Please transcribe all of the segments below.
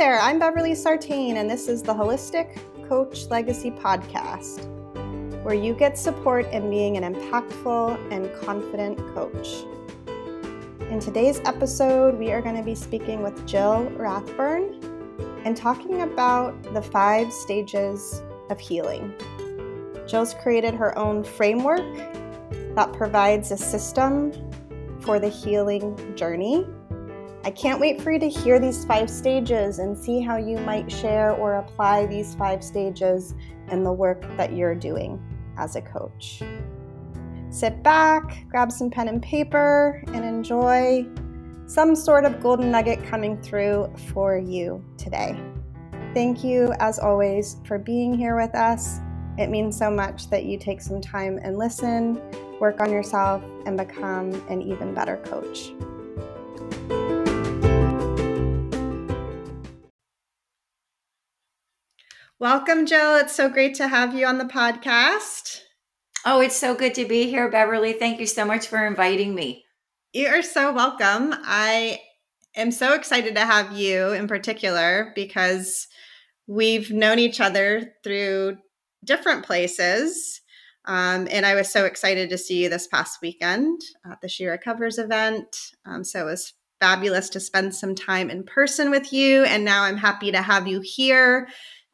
there, I'm Beverly Sartain, and this is the Holistic Coach Legacy Podcast, where you get support in being an impactful and confident coach. In today's episode, we are going to be speaking with Jill Rathburn and talking about the five stages of healing. Jill's created her own framework that provides a system for the healing journey I can't wait for you to hear these five stages and see how you might share or apply these five stages in the work that you're doing as a coach. Sit back, grab some pen and paper, and enjoy some sort of golden nugget coming through for you today. Thank you, as always, for being here with us. It means so much that you take some time and listen, work on yourself, and become an even better coach. Welcome, Jill. It's so great to have you on the podcast. Oh, it's so good to be here, Beverly. Thank you so much for inviting me. You are so welcome. I am so excited to have you in particular because we've known each other through different places. Um, and I was so excited to see you this past weekend at the She Recovers event. Um, so it was fabulous to spend some time in person with you. And now I'm happy to have you here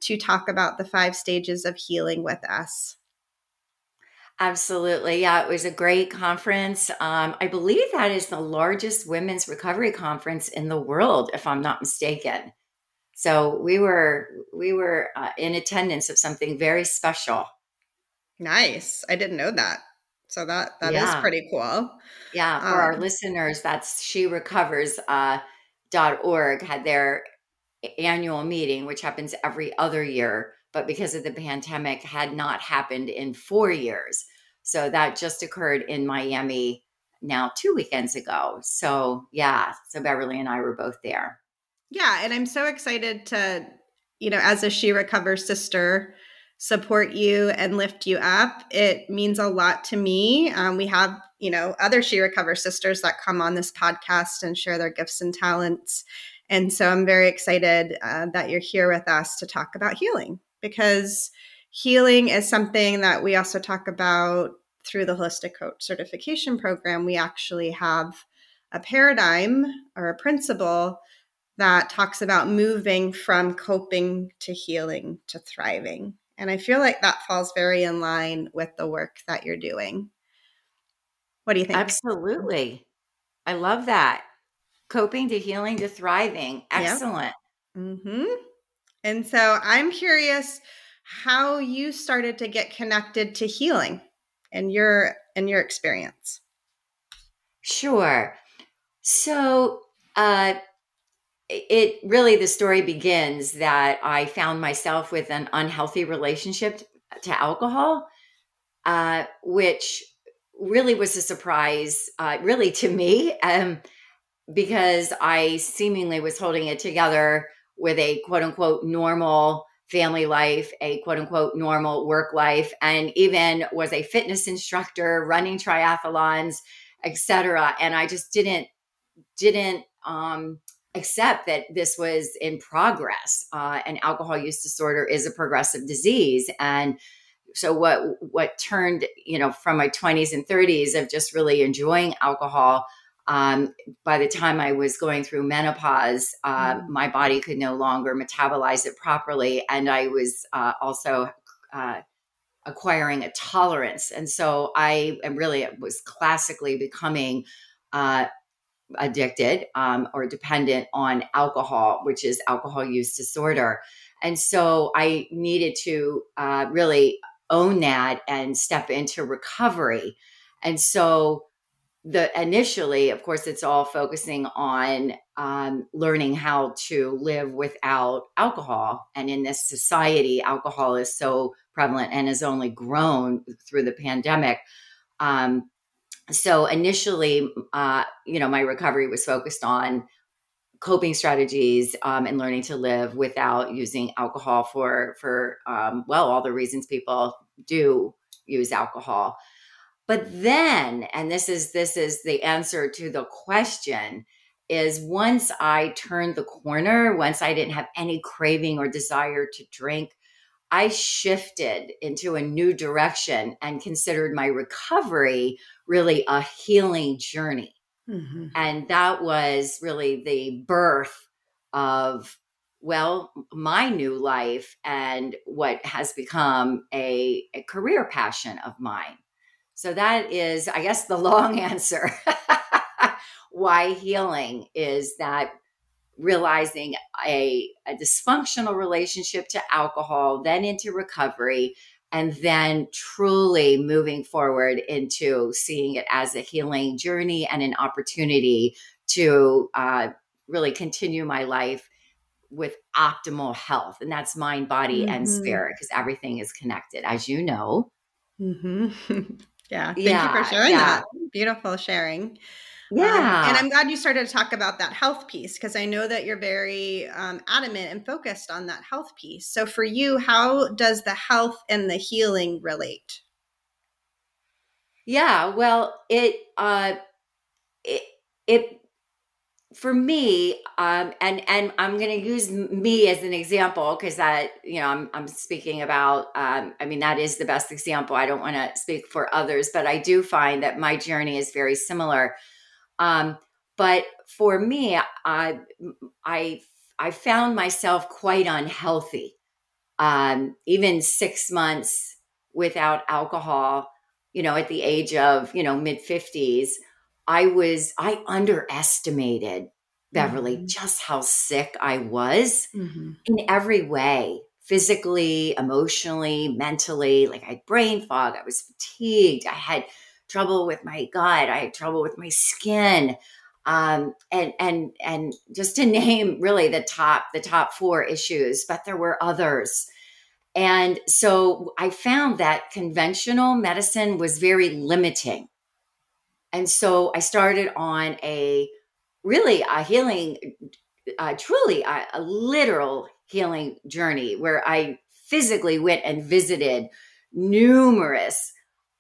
to talk about the five stages of healing with us. Absolutely. Yeah, it was a great conference. Um, I believe that is the largest women's recovery conference in the world, if I'm not mistaken. So we were we were uh, in attendance of something very special. Nice. I didn't know that. So that that yeah. is pretty cool. Yeah, for um, our listeners, that's she recovers uh, dot org had their annual meeting, which happens every other year, but because of the pandemic, had not happened in four years. So that just occurred in Miami now two weekends ago. So, yeah, so Beverly and I were both there. Yeah. And I'm so excited to, you know, as a She Recover sister, support you and lift you up. It means a lot to me. Um, we have, you know, other She Recover sisters that come on this podcast and share their gifts and talents. And so I'm very excited uh, that you're here with us to talk about healing because healing is something that we also talk about through the Holistic Coach Certification Program. We actually have a paradigm or a principle that talks about moving from coping to healing to thriving. And I feel like that falls very in line with the work that you're doing. What do you think? Absolutely. I love that coping to healing to thriving. Excellent. Yep. Mm-hmm. And so I'm curious how you started to get connected to healing and your and your experience. Sure. So uh it really the story begins that I found myself with an unhealthy relationship to alcohol, uh, which really was a surprise, uh, really to me. Um, because I seemingly was holding it together with a quote unquote normal family life, a quote unquote normal work life, and even was a fitness instructor running triathlons, etc. And I just didn't didn't um, accept that this was in progress. Uh, and alcohol use disorder is a progressive disease, and so what what turned you know from my 20s and 30s of just really enjoying alcohol um, by the time I was going through menopause, uh, mm. my body could no longer metabolize it properly. And I was uh, also uh, acquiring a tolerance. And so I am really was classically becoming uh, addicted um, or dependent on alcohol, which is alcohol use disorder. And so I needed to uh, really own that and step into recovery. And so the initially, of course, it's all focusing on um, learning how to live without alcohol. And in this society, alcohol is so prevalent and has only grown through the pandemic. Um, so initially, uh, you know, my recovery was focused on coping strategies um, and learning to live without using alcohol for for um, well all the reasons people do use alcohol but then, and this is this is the answer to the question, is once I turned the corner, once I didn't have any craving or desire to drink, I shifted into a new direction and considered my recovery really a healing journey. Mm-hmm. And that was really the birth of, well, my new life and what has become a, a career passion of mine. So that is, I guess, the long answer. why healing is that realizing a, a dysfunctional relationship to alcohol, then into recovery, and then truly moving forward into seeing it as a healing journey and an opportunity to uh, really continue my life with optimal health. And that's mind, body, mm-hmm. and spirit because everything is connected, as you know. Mm-hmm. yeah. Thank yeah, you for sharing yeah. that. Beautiful sharing. Yeah. Um, and I'm glad you started to talk about that health piece because I know that you're very um, adamant and focused on that health piece. So, for you, how does the health and the healing relate? Yeah, well, it, uh, it, it, for me, um, and and I'm going to use me as an example because that you know I'm I'm speaking about. Um, I mean that is the best example. I don't want to speak for others, but I do find that my journey is very similar um, but for me, I, I, I found myself quite unhealthy. Um, even six months without alcohol, you know, at the age of, you know, mid 50s, I was, I underestimated Beverly mm-hmm. just how sick I was mm-hmm. in every way physically, emotionally, mentally. Like I had brain fog, I was fatigued, I had trouble with my gut. I had trouble with my skin. Um, and and and just to name really the top the top four issues, but there were others. And so I found that conventional medicine was very limiting. And so I started on a really a healing, uh, truly a, a literal healing journey where I physically went and visited numerous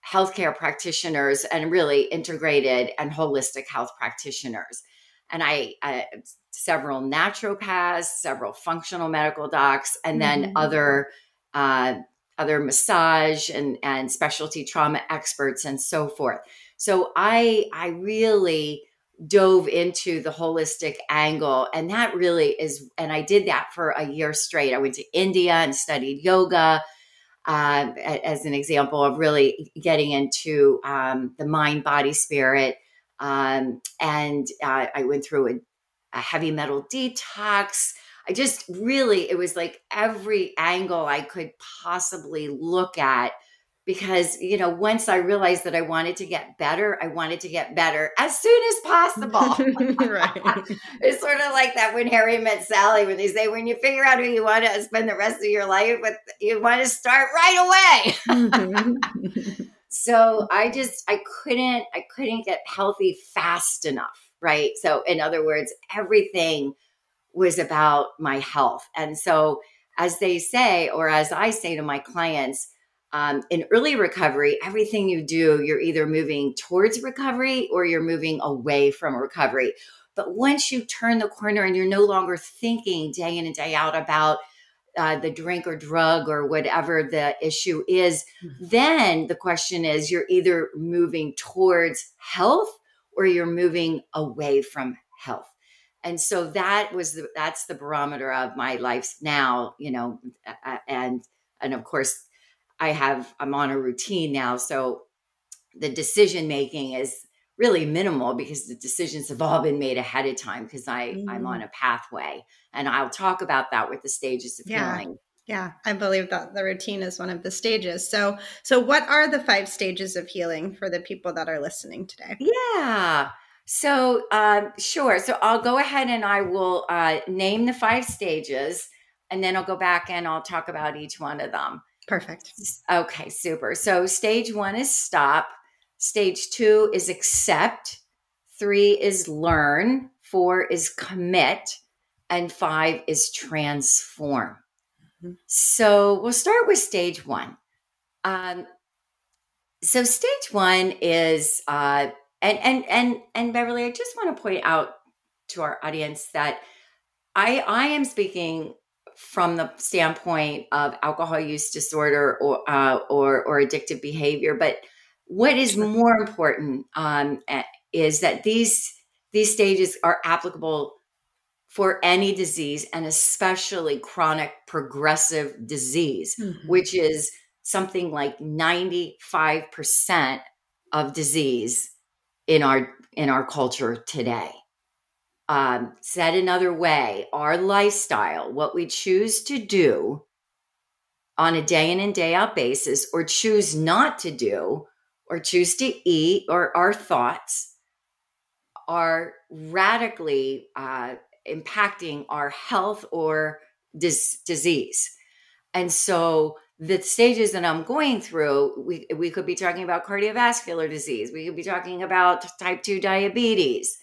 healthcare practitioners and really integrated and holistic health practitioners. And I, I several naturopaths, several functional medical docs, and then mm-hmm. other uh, other massage and and specialty trauma experts and so forth. So I I really dove into the holistic angle and that really is and I did that for a year straight. I went to India and studied yoga uh, as an example of really getting into um, the mind, body, spirit. Um, and uh, I went through a, a, heavy metal detox. I just really, it was like every angle I could possibly look at because you know once i realized that i wanted to get better i wanted to get better as soon as possible. Right. It's sort of like that when harry met sally when they say when you figure out who you want to spend the rest of your life with you want to start right away. Mm-hmm. so i just i couldn't i couldn't get healthy fast enough right? So in other words everything was about my health. And so as they say or as i say to my clients um, in early recovery, everything you do, you're either moving towards recovery or you're moving away from recovery. But once you turn the corner and you're no longer thinking day in and day out about uh, the drink or drug or whatever the issue is, mm-hmm. then the question is you're either moving towards health or you're moving away from health. And so that was the, that's the barometer of my life now, you know, and and of course I have I'm on a routine now, so the decision making is really minimal because the decisions have all been made ahead of time because I mm. I'm on a pathway, and I'll talk about that with the stages of yeah. healing. Yeah, I believe that the routine is one of the stages. So, so what are the five stages of healing for the people that are listening today? Yeah. So, um, sure. So, I'll go ahead and I will uh, name the five stages, and then I'll go back and I'll talk about each one of them. Perfect. Okay, super. So stage one is stop. Stage two is accept. Three is learn. Four is commit. And five is transform. Mm-hmm. So we'll start with stage one. Um, so stage one is uh, and and and and Beverly, I just want to point out to our audience that I I am speaking from the standpoint of alcohol use disorder or uh, or, or addictive behavior, but what is more important um, is that these these stages are applicable for any disease and especially chronic progressive disease, mm-hmm. which is something like 95% of disease in our in our culture today. Um, said another way, our lifestyle, what we choose to do on a day in and day out basis, or choose not to do, or choose to eat, or our thoughts are radically uh, impacting our health or dis- disease. And so the stages that I'm going through, we, we could be talking about cardiovascular disease, we could be talking about type 2 diabetes,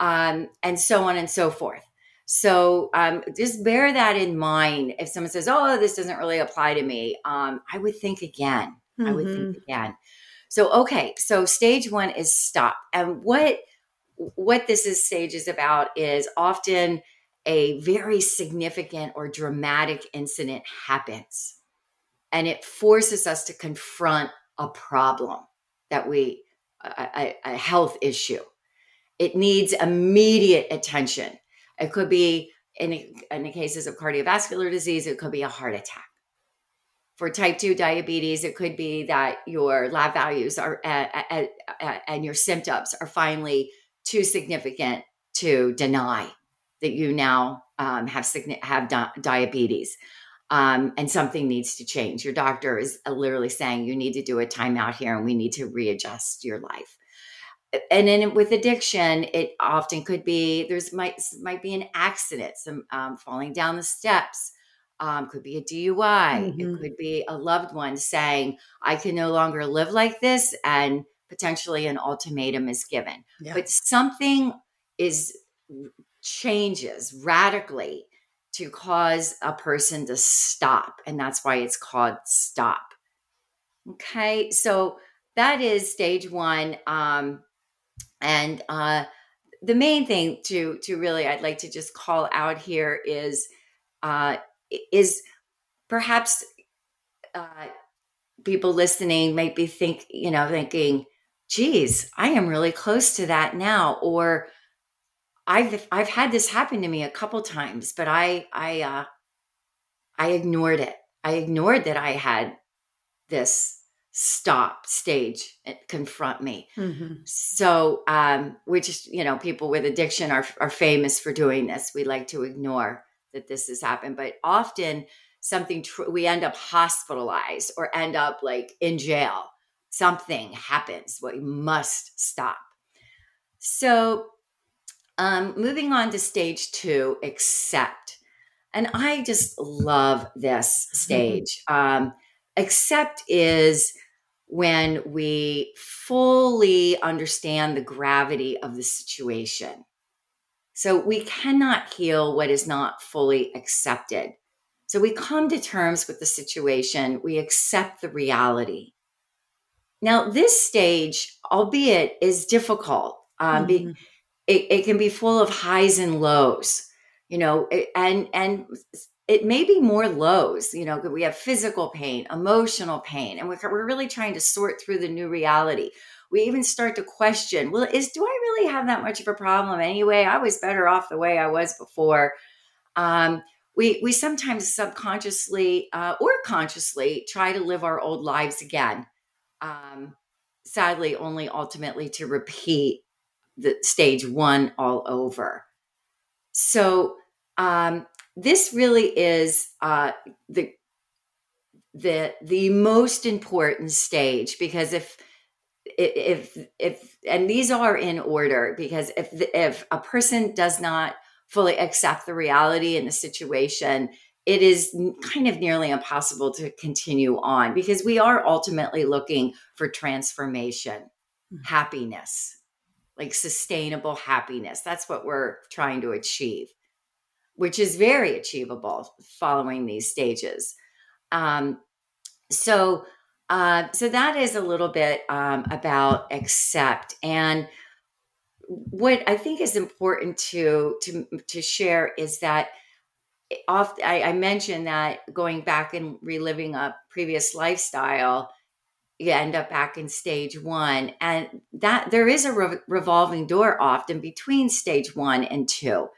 um, and so on and so forth. So um, just bear that in mind. If someone says, "Oh, this doesn't really apply to me," um, I would think again. Mm-hmm. I would think mm-hmm. again. So okay, so stage one is stop, and what what this is stage is about is often a very significant or dramatic incident happens, and it forces us to confront a problem that we a, a, a health issue it needs immediate attention. It could be in, in the cases of cardiovascular disease, it could be a heart attack. For type 2 diabetes, it could be that your lab values are uh, uh, and your symptoms are finally too significant to deny that you now um, have have di- diabetes. Um, and something needs to change. Your doctor is literally saying you need to do a timeout here and we need to readjust your life and then with addiction it often could be there's might might be an accident some um, falling down the steps um, could be a dui mm-hmm. it could be a loved one saying i can no longer live like this and potentially an ultimatum is given yeah. but something is changes radically to cause a person to stop and that's why it's called stop okay so that is stage one um, and uh, the main thing to to really I'd like to just call out here is uh, is perhaps uh, people listening might be think you know thinking, "Geez, I am really close to that now," or I've I've had this happen to me a couple times, but I I uh, I ignored it. I ignored that I had this stop stage and confront me. Mm-hmm. so um we just you know people with addiction are are famous for doing this. We like to ignore that this has happened but often something tr- we end up hospitalized or end up like in jail. Something happens we must stop. So um moving on to stage two accept. And i just love this mm-hmm. stage. Um accept is when we fully understand the gravity of the situation. So we cannot heal what is not fully accepted. So we come to terms with the situation, we accept the reality. Now, this stage, albeit, is difficult. Um, mm-hmm. it, it can be full of highs and lows, you know, and and it may be more lows you know we have physical pain emotional pain and we're, we're really trying to sort through the new reality. We even start to question well is do i really have that much of a problem anyway? I was better off the way i was before. Um, we we sometimes subconsciously uh, or consciously try to live our old lives again um, sadly only ultimately to repeat the stage one all over. So um, this really is uh, the the the most important stage because if if if and these are in order because if if a person does not fully accept the reality in the situation it is kind of nearly impossible to continue on because we are ultimately looking for transformation mm-hmm. happiness like sustainable happiness that's what we're trying to achieve which is very achievable following these stages. Um, so, uh, so that is a little bit um, about accept. And what I think is important to to to share is that off I, I mentioned that going back and reliving a previous lifestyle you end up back in stage one and that there is a re- revolving door often between stage one and two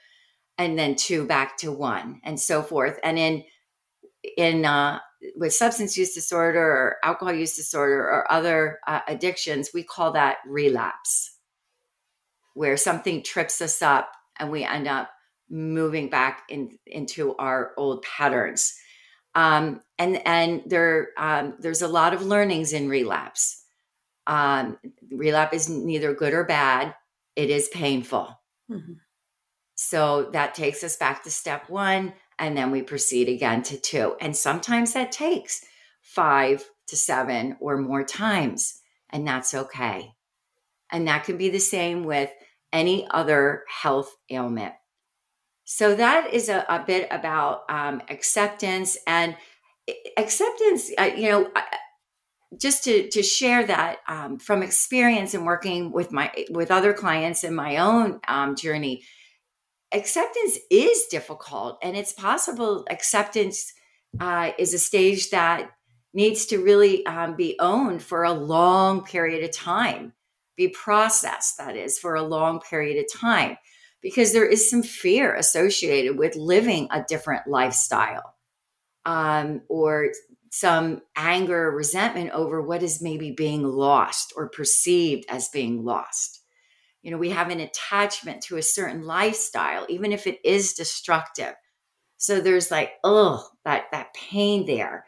and then two back to one and so forth and in in uh, with substance use disorder or alcohol use disorder or other uh, addictions we call that relapse where something trips us up and we end up moving back in, into our old patterns. Um, and and there um, there's a lot of learnings in relapse. Um, relapse is neither good or bad; it is painful. Mm-hmm. So that takes us back to step one, and then we proceed again to two. And sometimes that takes five to seven or more times, and that's okay. And that can be the same with any other health ailment. So that is a, a bit about um, acceptance and acceptance. Uh, you know, just to to share that um, from experience and working with my with other clients in my own um, journey. Acceptance is difficult, and it's possible acceptance uh, is a stage that needs to really um, be owned for a long period of time, be processed. That is for a long period of time because there is some fear associated with living a different lifestyle um, or some anger resentment over what is maybe being lost or perceived as being lost you know we have an attachment to a certain lifestyle even if it is destructive so there's like oh that that pain there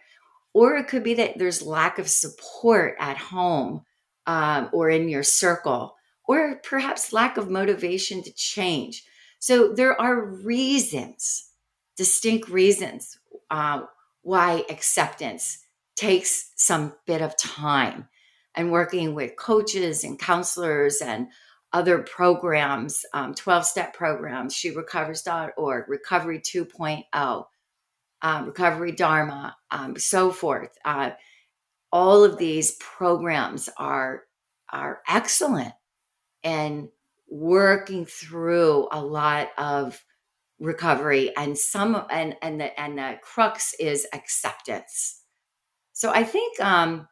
or it could be that there's lack of support at home um, or in your circle or perhaps lack of motivation to change. So there are reasons, distinct reasons, uh, why acceptance takes some bit of time. And working with coaches and counselors and other programs, 12 um, step programs, sherecovers.org, Recovery 2.0, um, Recovery Dharma, um, so forth. Uh, all of these programs are, are excellent and working through a lot of recovery and some and and the and the crux is acceptance so i think um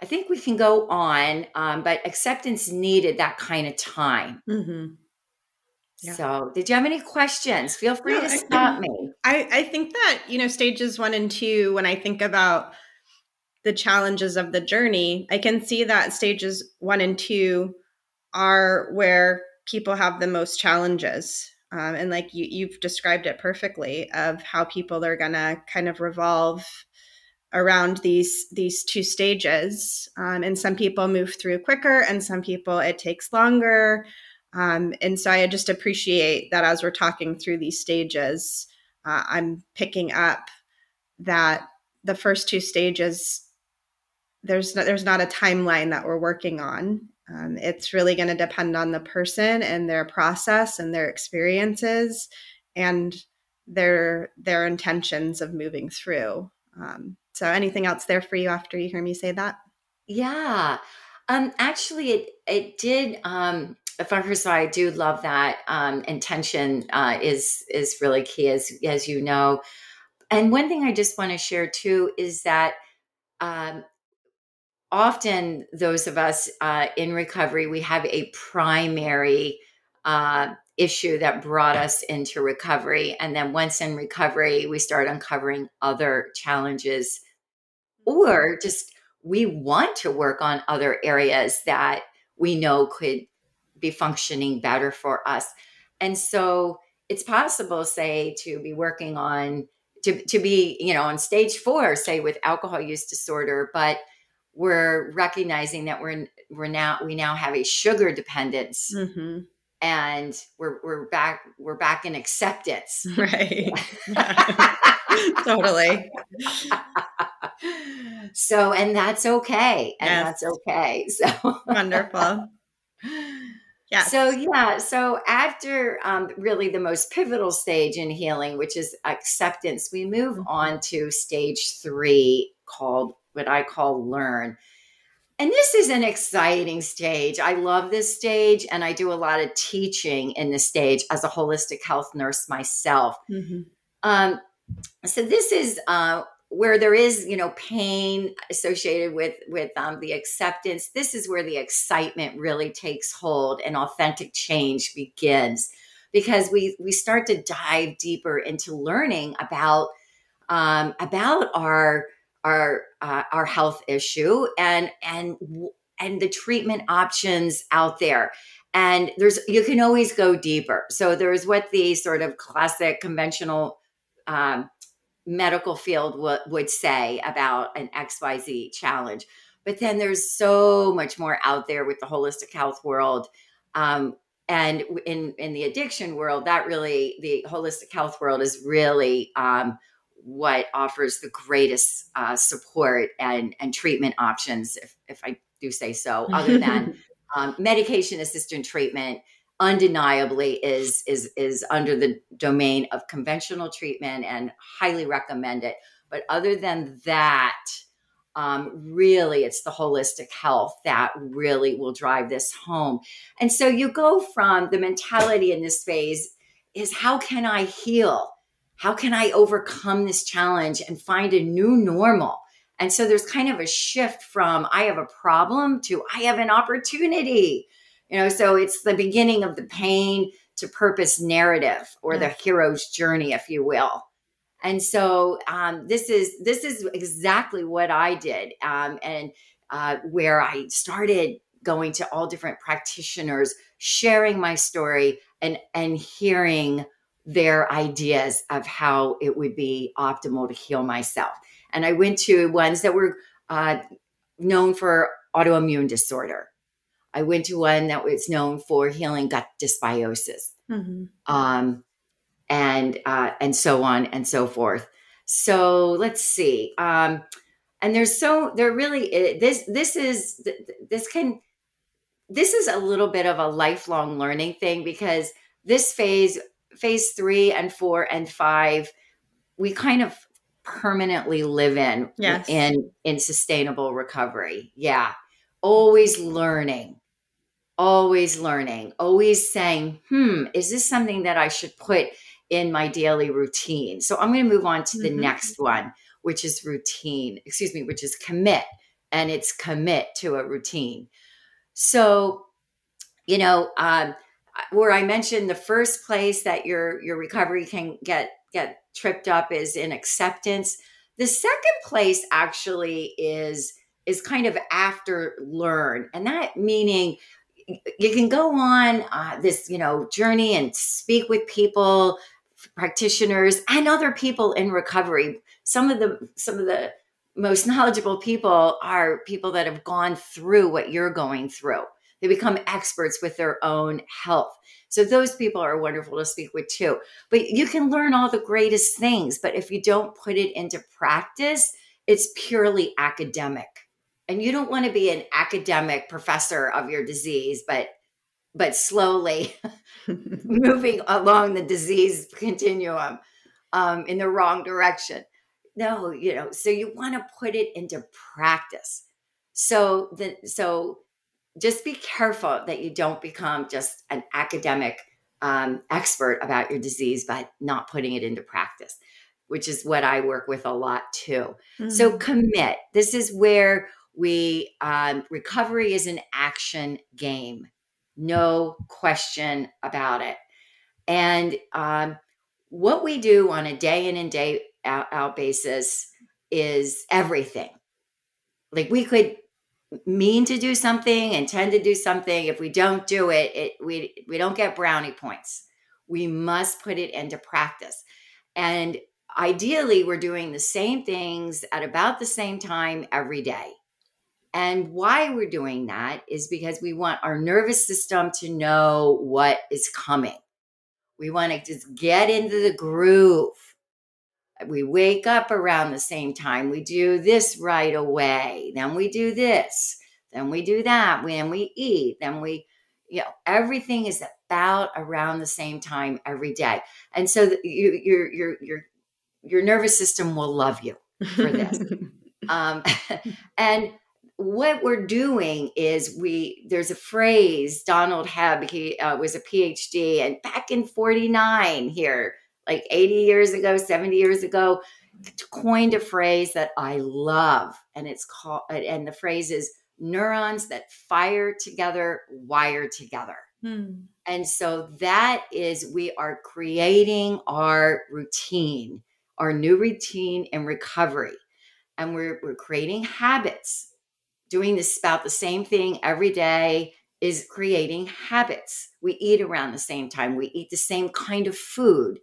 i think we can go on um but acceptance needed that kind of time mm-hmm. yeah. so did you have any questions feel free no, to stop I, me i i think that you know stages one and two when i think about the challenges of the journey i can see that stages one and two are where people have the most challenges. Um, and like you, you've described it perfectly of how people are going to kind of revolve around these these two stages. Um, and some people move through quicker and some people it takes longer. Um, and so i just appreciate that as we're talking through these stages uh, i'm picking up that the first two stages there's not, there's not a timeline that we're working on. Um, it's really going to depend on the person and their process and their experiences and their their intentions of moving through. Um, so, anything else there for you after you hear me say that? Yeah, um, actually, it it did. Um, first of all, I do love that um, intention uh, is is really key, as as you know. And one thing I just want to share too is that um, often those of us uh, in recovery, we have a primary uh, issue that brought us into recovery. And then once in recovery, we start uncovering other challenges or just we want to work on other areas that we know could be functioning better for us. And so it's possible, say, to be working on to, to be, you know, on stage four, say with alcohol use disorder, but we're recognizing that we're we're now we now have a sugar dependence mm-hmm. And we're we're back we're back in acceptance right totally so and that's okay and yes. that's okay so wonderful yeah so yeah so after um, really the most pivotal stage in healing which is acceptance we move mm-hmm. on to stage three called what I call learn. And this is an exciting stage. I love this stage, and I do a lot of teaching in this stage as a holistic health nurse myself. Mm-hmm. Um, so this is uh, where there is, you know, pain associated with with um, the acceptance. This is where the excitement really takes hold, and authentic change begins because we we start to dive deeper into learning about um, about our our uh, our health issue and and and the treatment options out there. And there's you can always go deeper. So there's what the sort of classic conventional um, medical field w- would say about an xyz challenge. But then there's so much more out there with the holistic health world um, and in in the addiction world that really the holistic health world is really um, what offers the greatest uh, support and, and treatment options, if, if I do say so, other than um, medication assisted treatment undeniably is is is under the domain of conventional treatment and highly recommend it. But other than that um, really it's the holistic health that really will drive this home. And so you go from the mentality in this phase is how can i heal how can I overcome this challenge and find a new normal? And so there's kind of a shift from I have a problem to I have an opportunity. You know, so it's the beginning of the pain to purpose narrative or the hero's journey, if you will. And so um, this is this is exactly what I did, um, and uh, where I started going to all different practitioners, sharing my story, and and hearing their ideas of how it would be optimal to heal myself. And I went to ones that were uh, known for autoimmune disorder. I went to one that was known for healing gut dysbiosis, mm-hmm. um, and uh, and so on and so forth. So let's see. Um, and there's so there really this this is this can this is a little bit of a lifelong learning thing because this phase phase three and four and five, we kind of permanently live in yes. in in sustainable recovery. Yeah. Always learning. Always learning. Always saying, hmm, is this something that I should put in my daily routine? So I'm going to move on to the mm-hmm. next one, which is routine, excuse me, which is commit. And it's commit to a routine. So, you know, um, where I mentioned the first place that your your recovery can get get tripped up is in acceptance. The second place actually is is kind of after learn, and that meaning you can go on uh, this you know journey and speak with people, practitioners, and other people in recovery. Some of the some of the most knowledgeable people are people that have gone through what you're going through they become experts with their own health. So those people are wonderful to speak with too. But you can learn all the greatest things, but if you don't put it into practice, it's purely academic. And you don't want to be an academic professor of your disease, but but slowly moving along the disease continuum um, in the wrong direction. No, you know, so you want to put it into practice. So the so just be careful that you don't become just an academic um, expert about your disease by not putting it into practice, which is what I work with a lot too. Mm-hmm. So commit. This is where we um, recovery is an action game, no question about it. And um, what we do on a day in and day out, out basis is everything. Like we could mean to do something, intend to do something, if we don't do it, it we we don't get brownie points. We must put it into practice. And ideally, we're doing the same things at about the same time every day. And why we're doing that is because we want our nervous system to know what is coming. We want to just get into the groove. We wake up around the same time. We do this right away. Then we do this. Then we do that. When we eat, then we, you know, everything is about around the same time every day. And so the, you, your your your your nervous system will love you for this. um, and what we're doing is we there's a phrase donald hebb he uh, was a phd and back in 49 here like 80 years ago 70 years ago coined a phrase that i love and it's called and the phrase is neurons that fire together wire together hmm. and so that is we are creating our routine our new routine in recovery and we're, we're creating habits doing this about the same thing every day is creating habits. We eat around the same time, we eat the same kind of food.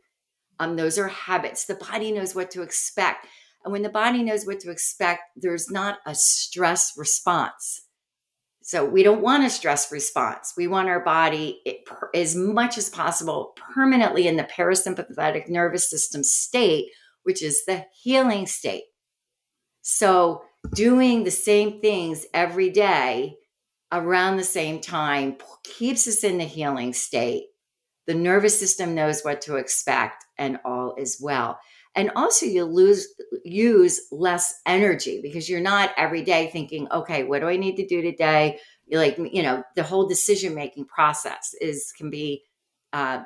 Um, those are habits. The body knows what to expect. And when the body knows what to expect, there's not a stress response. So we don't want a stress response. We want our body it, as much as possible permanently in the parasympathetic nervous system state, which is the healing state. So doing the same things every day around the same time keeps us in the healing state. The nervous system knows what to expect, and all is well. And also, you lose use less energy because you're not every day thinking, "Okay, what do I need to do today?" Like, you know, the whole decision making process is can be uh,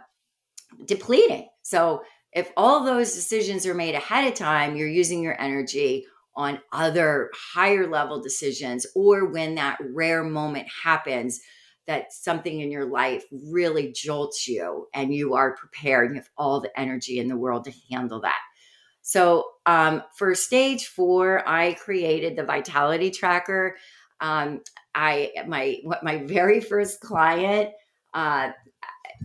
depleting. So, if all those decisions are made ahead of time, you're using your energy on other higher level decisions or when that rare moment happens that something in your life really jolts you and you are prepared you have all the energy in the world to handle that so um, for stage four i created the vitality tracker um, i my my very first client uh,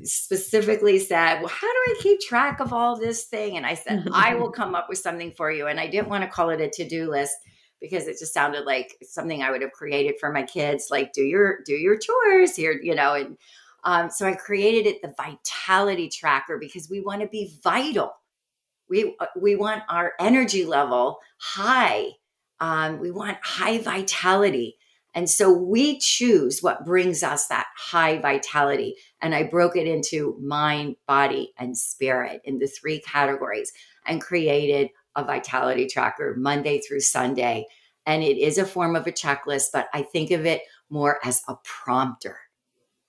specifically said, Well, how do I keep track of all this thing? And I said, I will come up with something for you. And I didn't want to call it a to do list because it just sounded like something I would have created for my kids, like do your do your chores here, you know. And um, so I created it the vitality tracker because we want to be vital. We uh, we want our energy level high. Um, we want high vitality. And so we choose what brings us that high vitality. And I broke it into mind, body, and spirit in the three categories and created a vitality tracker Monday through Sunday. And it is a form of a checklist, but I think of it more as a prompter.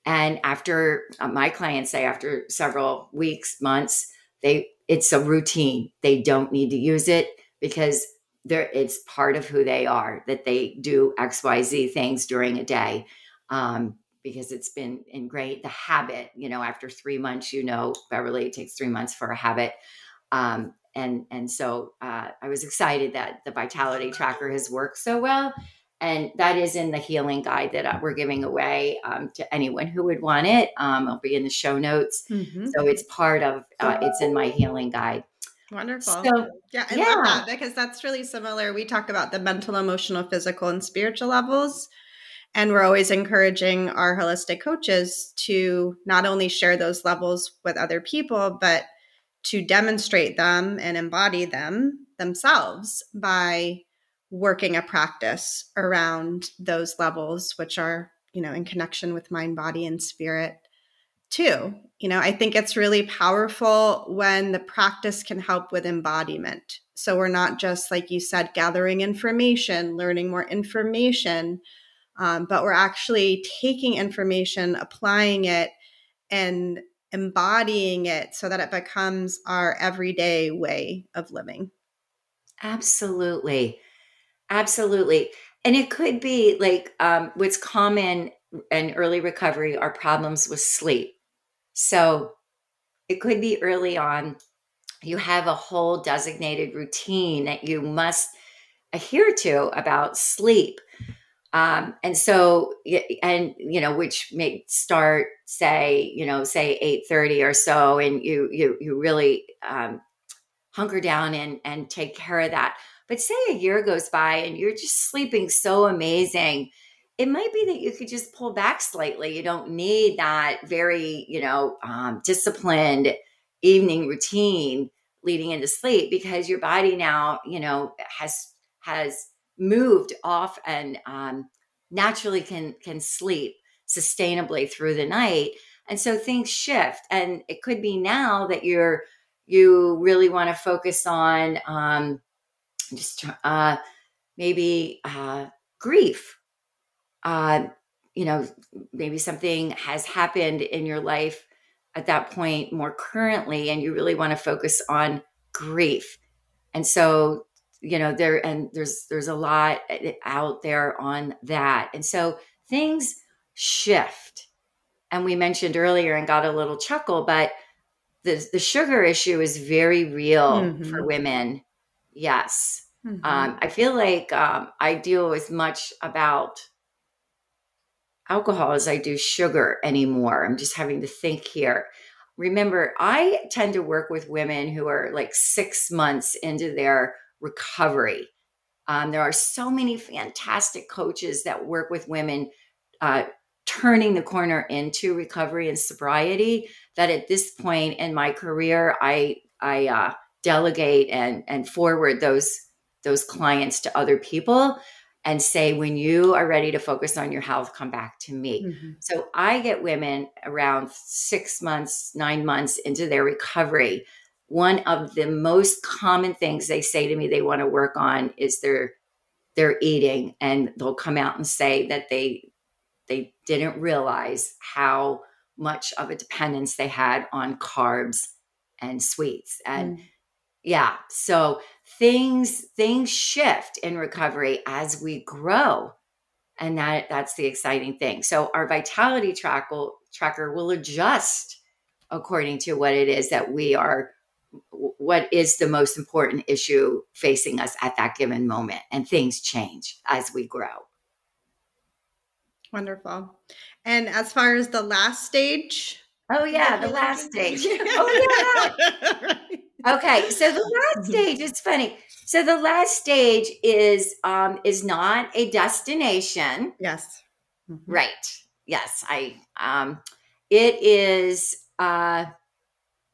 And after uh, my clients say, after several weeks, months, they it's a routine. They don't need to use it because there it's part of who they are that they do xyz things during a day um, because it's been ingrained the habit you know after three months you know beverly it takes three months for a habit um, and and so uh, i was excited that the vitality tracker has worked so well and that is in the healing guide that uh, we're giving away um, to anyone who would want it um, it'll be in the show notes mm-hmm. so it's part of uh, it's in my healing guide Wonderful. So, yeah, I yeah. love that because that's really similar. We talk about the mental, emotional, physical, and spiritual levels. And we're always encouraging our holistic coaches to not only share those levels with other people, but to demonstrate them and embody them themselves by working a practice around those levels, which are, you know, in connection with mind, body, and spirit too. You know, I think it's really powerful when the practice can help with embodiment. So we're not just, like you said, gathering information, learning more information, um, but we're actually taking information, applying it, and embodying it so that it becomes our everyday way of living. Absolutely. Absolutely. And it could be like um, what's common in early recovery are problems with sleep. So it could be early on. You have a whole designated routine that you must adhere to about sleep. Um, and so, and you know, which may start, say, you know, say eight thirty or so, and you you you really um, hunker down and and take care of that. But say a year goes by and you're just sleeping so amazing it might be that you could just pull back slightly. You don't need that very, you know, um, disciplined evening routine leading into sleep because your body now, you know, has has moved off and um, naturally can can sleep sustainably through the night. And so things shift, and it could be now that you're you really want to focus on um, just uh, maybe uh, grief uh, you know, maybe something has happened in your life at that point more currently, and you really want to focus on grief. And so, you know, there and there's there's a lot eh, out there on that. And so things shift. And we mentioned earlier and got a little chuckle, but the the sugar issue is very real mm-hmm. for women. Yes. Mm-hmm. Um, I feel like um, I deal as much about alcohol as I do sugar anymore. I'm just having to think here. Remember, I tend to work with women who are like six months into their recovery. Um, there are so many fantastic coaches that work with women uh, turning the corner into recovery and sobriety that at this point in my career i i uh, delegate and and forward those those clients to other people and say when you are ready to focus on your health come back to me mm-hmm. so i get women around six months nine months into their recovery one of the most common things they say to me they want to work on is their their eating and they'll come out and say that they they didn't realize how much of a dependence they had on carbs and sweets and mm. yeah so things things shift in recovery as we grow and that that's the exciting thing so our vitality track will, tracker will adjust according to what it is that we are what is the most important issue facing us at that given moment and things change as we grow Wonderful. And as far as the last stage, oh yeah, the last stage. oh yeah. Okay, so the last stage is funny. So the last stage is um is not a destination. Yes. Mm-hmm. Right. Yes, I um it is uh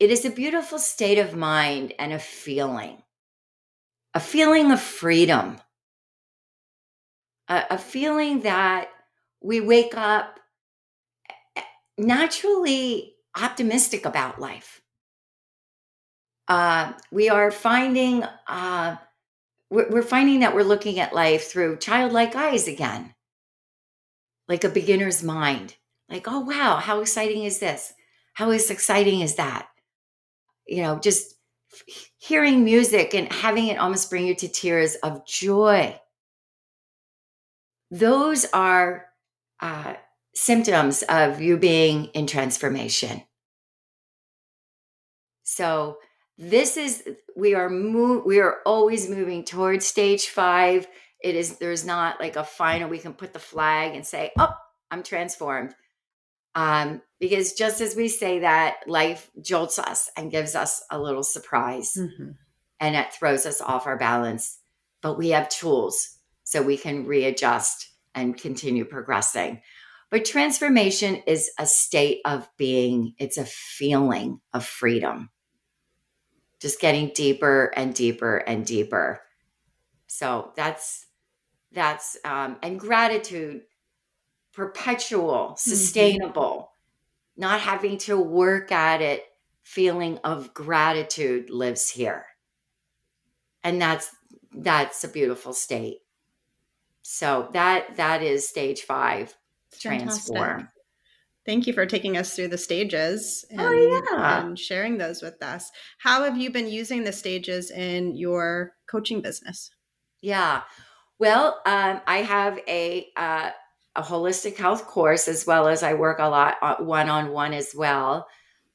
it is a beautiful state of mind and a feeling. A feeling of freedom. A, a feeling that we wake up eh, naturally optimistic about life. Uh, we are finding uh, we're, we're finding that we're looking at life through childlike eyes again, like a beginner's mind. Like, oh wow, how exciting is this? How is exciting is that? You know, just hearing music and having it almost bring you to tears of joy. Those are uh, symptoms of you being in transformation. So this is we are move we are always moving towards stage five. It is there's not like a final we can put the flag and say, oh, I'm transformed. Um, because just as we say that, life jolts us and gives us a little surprise mm-hmm. and it throws us off our balance. But we have tools so we can readjust and continue progressing. But transformation is a state of being, it's a feeling of freedom. Just getting deeper and deeper and deeper. So that's that's um and gratitude perpetual, mm-hmm. sustainable, mm-hmm. Not having to work at it, feeling of gratitude lives here. And that's that's a beautiful state. So that that is stage 5 transform. Fantastic. Thank you for taking us through the stages oh, and, oh, yeah. and sharing those with us. How have you been using the stages in your coaching business? Yeah. Well, um, I have a uh, a holistic health course as well as I work a lot one on one as well.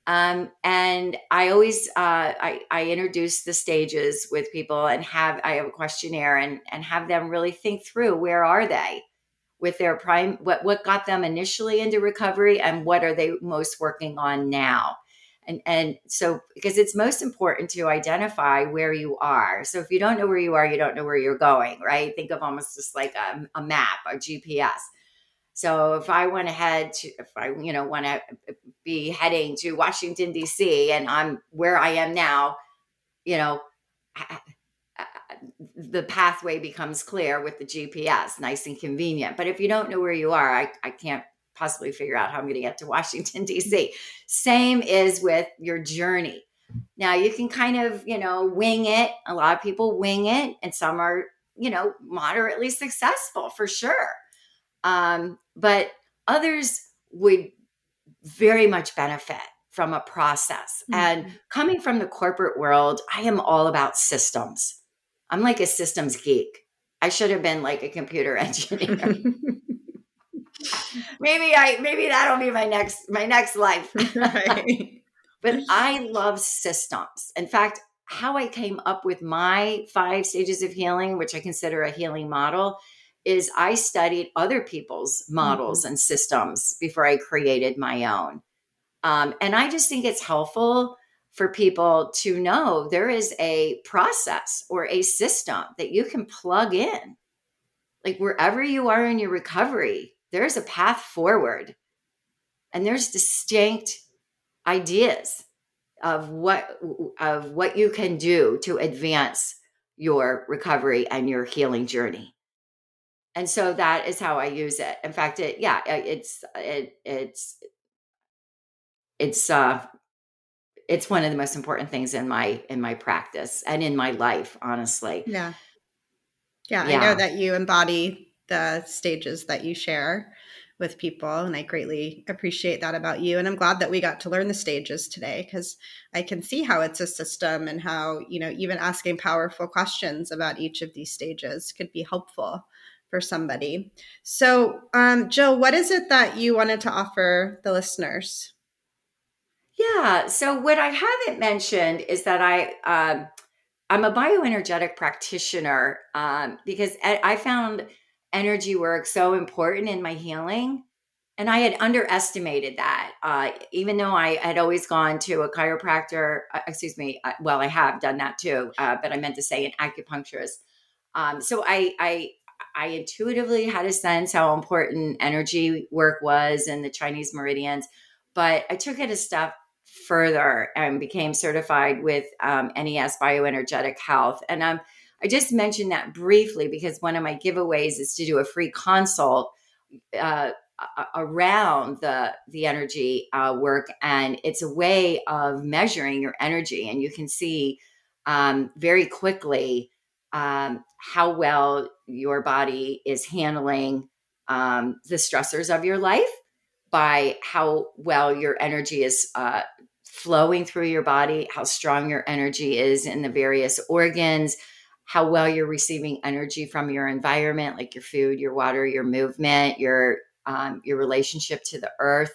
Um, and I always uh, I, I introduce the stages with people and have I have a questionnaire and and have them really think through where are they with their prime what what got them initially into recovery and what are they most working on now? And and so because it's most important to identify where you are. So if you don't know where you are you don't know where you're going right? Think of almost just like a, a map a gps so if i want to head to if i you know want to uh, uh, be heading to washington d.c and i'm where i am now you know the pathway becomes clear with the GPS, nice and convenient. But if you don't know where you are, I, I can't possibly figure out how I'm going to get to Washington, D.C. Same is with your journey. Now, you can kind of, you know, wing it. A lot of people wing it, and some are, you know, moderately successful for sure. Um, but others would very much benefit from a process. Mm-hmm. And coming from the corporate world, I am all about systems. I'm like a systems geek. I should have been like a computer engineer. maybe I maybe that'll be my next my next life. right. but I love systems. In fact, how I came up with my five stages of healing, which I consider a healing model, is I studied other people's models mm-hmm. and systems before I created my own. Um, and I just think it's helpful for people to know there is a process or a system that you can plug in. Like wherever you are in your recovery, there's a path forward and there's distinct ideas of what of what you can do to advance your recovery and your healing journey and so that is how i use it. In fact it yeah it's it, it's it's uh it's one of the most important things in my in my practice and in my life honestly. Yeah. Yeah, yeah. i know that you embody the stages that you share with people and i greatly appreciate that about you and i'm glad that we got to learn the stages today because i can see how it's a system and how you know even asking powerful questions about each of these stages could be helpful for somebody so um, jill what is it that you wanted to offer the listeners yeah so what i haven't mentioned is that i um, i'm a bioenergetic practitioner um, because I found energy work so important in my healing. And I had underestimated that, uh, even though I had always gone to a chiropractor. Uh, excuse me. Uh, well, I have done that too, uh, but I meant to say an acupuncturist. Um, so I, I, I intuitively had a sense how important energy work was in the Chinese meridians, but I took it a step further and became certified with um, NES Bioenergetic Health. And I'm I just mentioned that briefly because one of my giveaways is to do a free consult uh, around the the energy uh, work, and it's a way of measuring your energy, and you can see um, very quickly um, how well your body is handling um, the stressors of your life by how well your energy is uh, flowing through your body, how strong your energy is in the various organs how well you're receiving energy from your environment, like your food, your water, your movement, your um, your relationship to the earth,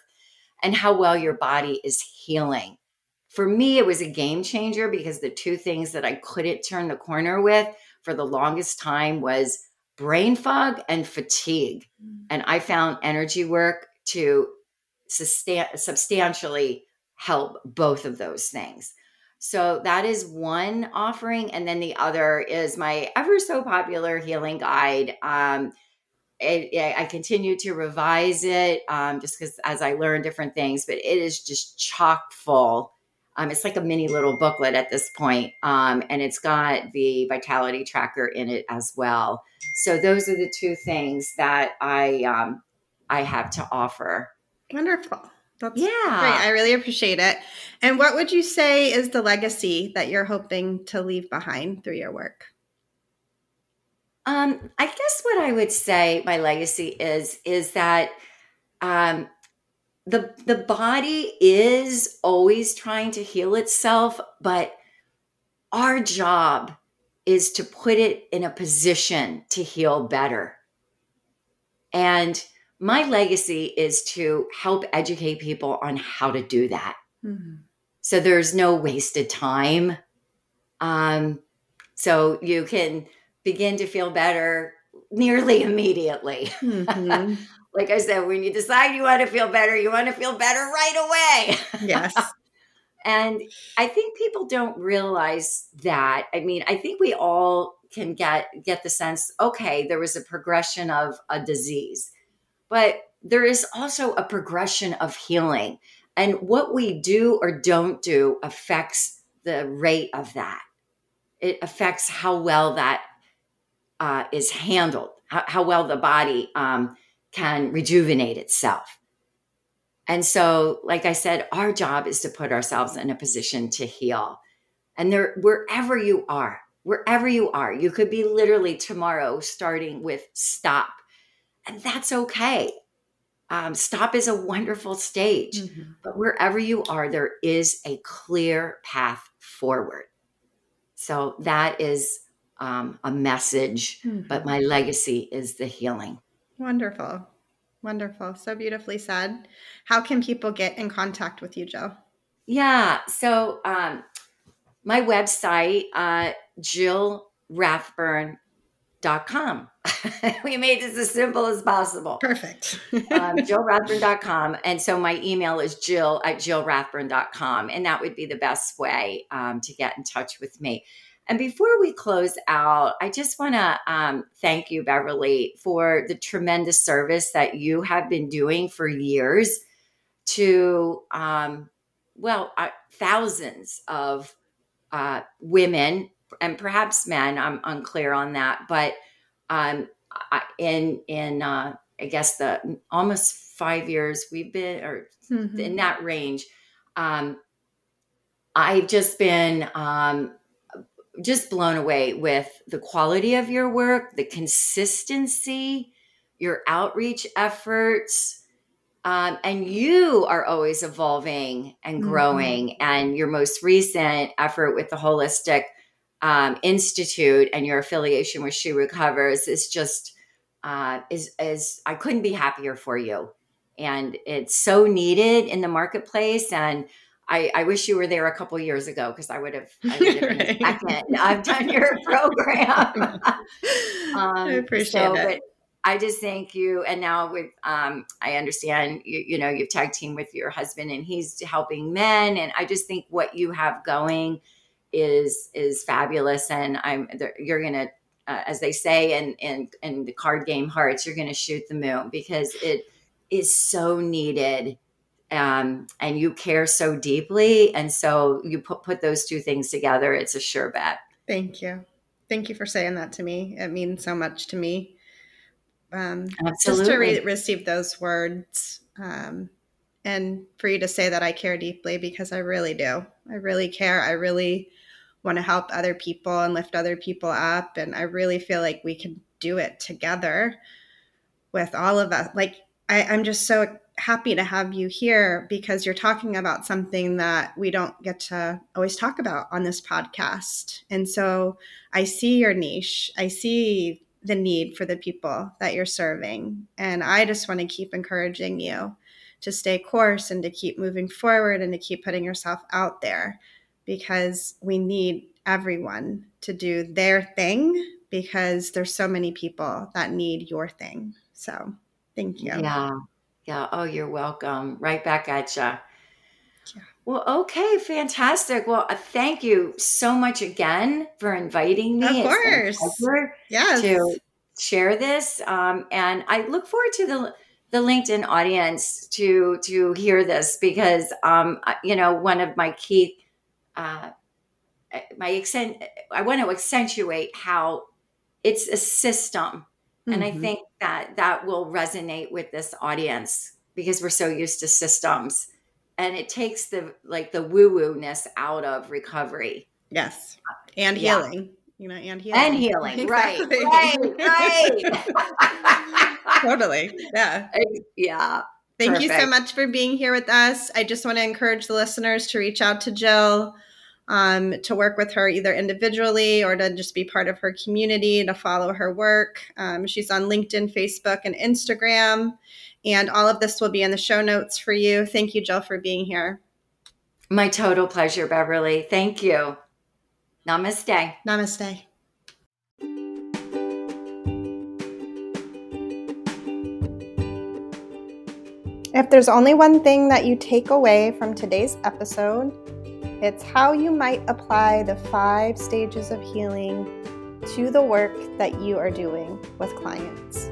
and how well your body is healing. For me, it was a game changer because the two things that I couldn't turn the corner with for the longest time was brain fog and fatigue. Mm. And I found energy work to sustain, substantially help both of those things. So that is one offering. And then the other is my ever so popular healing guide. Um, it, it, I continue to revise it um, just because as I learn different things, but it is just chock full. Um, it's like a mini little booklet at this point, um, and it's got the vitality tracker in it as well. So those are the two things that I um, I have to offer. Wonderful. That's yeah. Great. I really appreciate it. And what would you say is the legacy that you're hoping to leave behind through your work? Um, I guess what I would say my legacy is is that um, the the body is always trying to heal itself, but our job is to put it in a position to heal better. And my legacy is to help educate people on how to do that. Mm-hmm. So there's no wasted time. Um, so you can begin to feel better nearly immediately. Mm-hmm. Like I said, when you decide you want to feel better, you want to feel better right away. Yes. and I think people don't realize that. I mean, I think we all can get get the sense okay, there was a progression of a disease but there is also a progression of healing. And what we do or don't do affects the rate of that. It affects how well that uh, is handled, how, how, well the body um, can rejuvenate itself. And so, like I said, our job is to put ourselves in a position to heal. And there, wherever you are, wherever you are, you could be literally tomorrow starting with stop and that's okay. Um, stop is a wonderful stage, mm-hmm. but wherever you are, there is a clear path forward. So that is um, a message, mm-hmm. but my legacy is the healing. Wonderful. Wonderful. So beautifully said. How can people get in contact with you, Jill? Yeah. So um, my website, uh, jillrathburn.com. we made this as simple as possible. Perfect. um, jillrathburn.com. And so my email is jill at jillrathburn.com. And that would be the best way um, to get in touch with me. And before we close out, I just want to um, thank you, Beverly, for the tremendous service that you have been doing for years to, um, well, uh, thousands of uh, women and perhaps men. I'm unclear on that, but um, in in uh, I guess the almost five years we've been, or mm-hmm. in that range, um, I've just been um, just blown away with the quality of your work, the consistency, your outreach efforts. Um, and you are always evolving and mm-hmm. growing. Mm-hmm. And your most recent effort with the Holistic um, Institute and your affiliation with She Recovers is just uh, is is I couldn't be happier for you. And it's so needed in the marketplace. And I, I wish you were there a couple years ago because I would have. I would have right. second. I've done your program. um, I appreciate so, it. But I just thank you. And now with, um, I understand you, you know you've tag team with your husband and he's helping men, and I just think what you have going is is fabulous. And I'm you're gonna, uh, as they say in in in the card game hearts, you're gonna shoot the moon because it is so needed um, and you care so deeply. And so you put, put those two things together, it's a sure bet. Thank you. Thank you for saying that to me. It means so much to me. Um, Absolutely. Just to re- receive those words um, and for you to say that I care deeply because I really do. I really care. I really want to help other people and lift other people up. And I really feel like we can do it together with all of us. Like, I, I'm just so happy to have you here because you're talking about something that we don't get to always talk about on this podcast. And so I see your niche. I see the need for the people that you're serving. And I just want to keep encouraging you to stay course and to keep moving forward and to keep putting yourself out there because we need everyone to do their thing because there's so many people that need your thing. So thank you. Yeah. Yeah. Oh, you're welcome. Right back at you. Yeah. Well, okay, fantastic. Well, uh, thank you so much again for inviting me. Of course. Yes. To share this. Um, and I look forward to the the LinkedIn audience to to hear this because um, you know one of my key uh, my accent I want to accentuate how it's a system Mm-hmm. And I mm-hmm. think that that will resonate with this audience because we're so used to systems and it takes the like the woo woo ness out of recovery. Yes. And yeah. healing. You know, and healing. And healing. Exactly. Right. Right. right. totally. Yeah. Yeah. Thank Perfect. you so much for being here with us. I just want to encourage the listeners to reach out to Jill um, to work with her either individually or to just be part of her community, to follow her work. Um, she's on LinkedIn, Facebook, and Instagram. And all of this will be in the show notes for you. Thank you, Jill, for being here. My total pleasure, Beverly. Thank you. Namaste. Namaste. If there's only one thing that you take away from today's episode, it's how you might apply the five stages of healing to the work that you are doing with clients.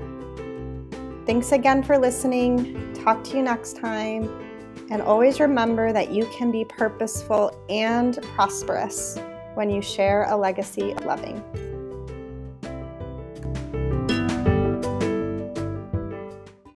Thanks again for listening. Talk to you next time. And always remember that you can be purposeful and prosperous when you share a legacy of loving.